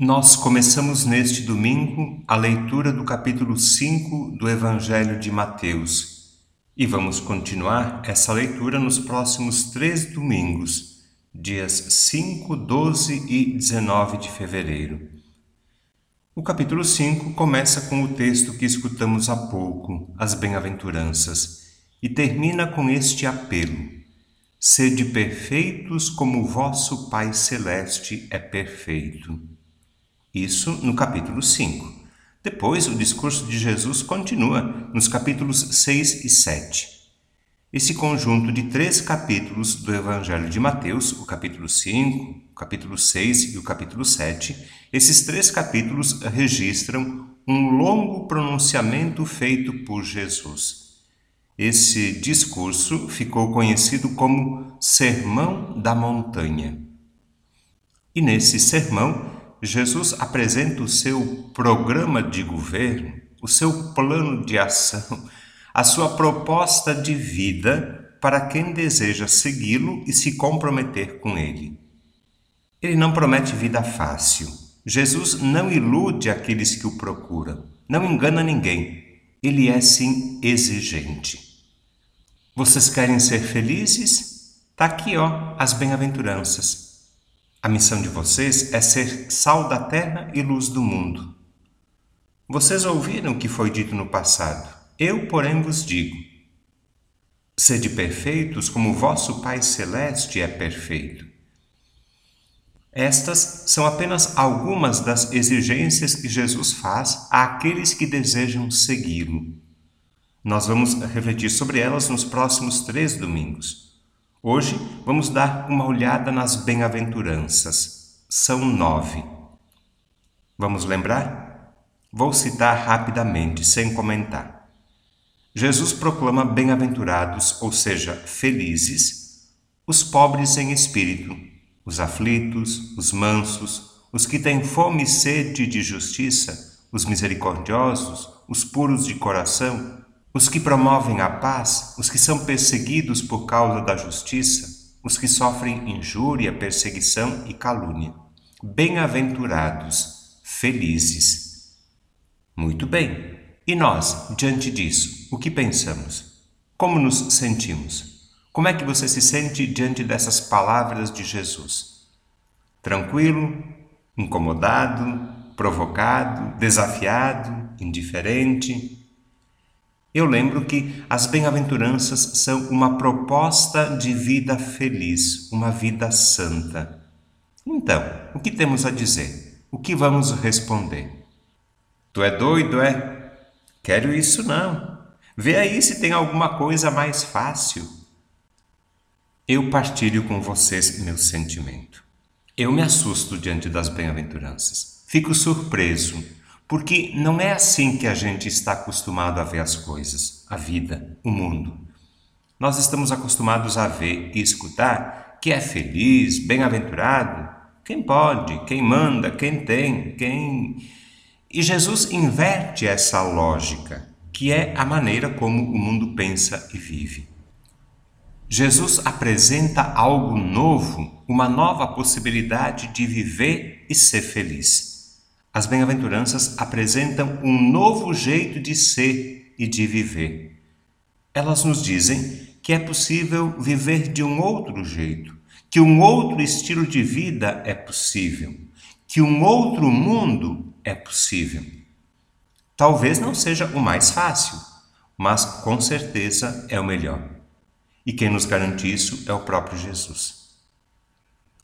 Nós começamos neste domingo a leitura do capítulo 5 do Evangelho de Mateus e vamos continuar essa leitura nos próximos três domingos, dias 5, 12 e 19 de fevereiro. O capítulo 5 começa com o texto que escutamos há pouco, as bem-aventuranças, e termina com este apelo: Sede perfeitos como vosso Pai Celeste é perfeito. Isso no capítulo 5. Depois, o discurso de Jesus continua nos capítulos 6 e 7. Esse conjunto de três capítulos do Evangelho de Mateus, o capítulo 5, o capítulo 6 e o capítulo 7, esses três capítulos registram um longo pronunciamento feito por Jesus. Esse discurso ficou conhecido como Sermão da Montanha. E nesse sermão, Jesus apresenta o seu programa de governo, o seu plano de ação, a sua proposta de vida para quem deseja segui-lo e se comprometer com ele. Ele não promete vida fácil. Jesus não ilude aqueles que o procuram, não engana ninguém. Ele é sim exigente. Vocês querem ser felizes? Tá aqui, ó, as bem-aventuranças. A missão de vocês é ser sal da terra e luz do mundo. Vocês ouviram o que foi dito no passado. Eu, porém, vos digo: sede perfeitos como vosso Pai Celeste é perfeito. Estas são apenas algumas das exigências que Jesus faz àqueles que desejam segui-lo. Nós vamos refletir sobre elas nos próximos três domingos. Hoje vamos dar uma olhada nas bem-aventuranças. São nove. Vamos lembrar? Vou citar rapidamente, sem comentar. Jesus proclama bem-aventurados, ou seja, felizes, os pobres em espírito, os aflitos, os mansos, os que têm fome e sede de justiça, os misericordiosos, os puros de coração, os que promovem a paz, os que são perseguidos por causa da justiça, os que sofrem injúria, perseguição e calúnia. Bem-aventurados, felizes. Muito bem. E nós, diante disso, o que pensamos? Como nos sentimos? Como é que você se sente diante dessas palavras de Jesus? Tranquilo? Incomodado? Provocado? Desafiado? Indiferente? Eu lembro que as bem-aventuranças são uma proposta de vida feliz, uma vida santa. Então, o que temos a dizer? O que vamos responder? Tu é doido, é? Quero isso não. Vê aí se tem alguma coisa mais fácil. Eu partilho com vocês meu sentimento. Eu me assusto diante das bem-aventuranças. Fico surpreso porque não é assim que a gente está acostumado a ver as coisas, a vida, o mundo. Nós estamos acostumados a ver e escutar que é feliz, bem-aventurado, quem pode, quem manda, quem tem, quem. E Jesus inverte essa lógica, que é a maneira como o mundo pensa e vive. Jesus apresenta algo novo, uma nova possibilidade de viver e ser feliz. As bem-aventuranças apresentam um novo jeito de ser e de viver. Elas nos dizem que é possível viver de um outro jeito, que um outro estilo de vida é possível, que um outro mundo é possível. Talvez não seja o mais fácil, mas com certeza é o melhor. E quem nos garante isso é o próprio Jesus.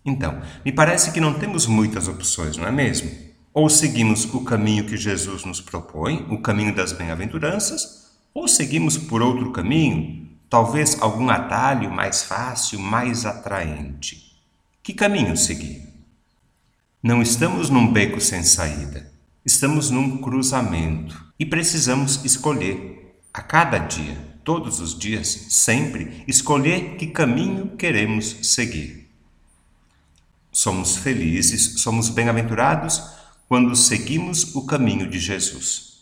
Então, me parece que não temos muitas opções, não é mesmo? Ou seguimos o caminho que Jesus nos propõe, o caminho das bem-aventuranças, ou seguimos por outro caminho, talvez algum atalho mais fácil, mais atraente. Que caminho seguir? Não estamos num beco sem saída, estamos num cruzamento e precisamos escolher, a cada dia, todos os dias, sempre, escolher que caminho queremos seguir. Somos felizes, somos bem-aventurados quando seguimos o caminho de Jesus.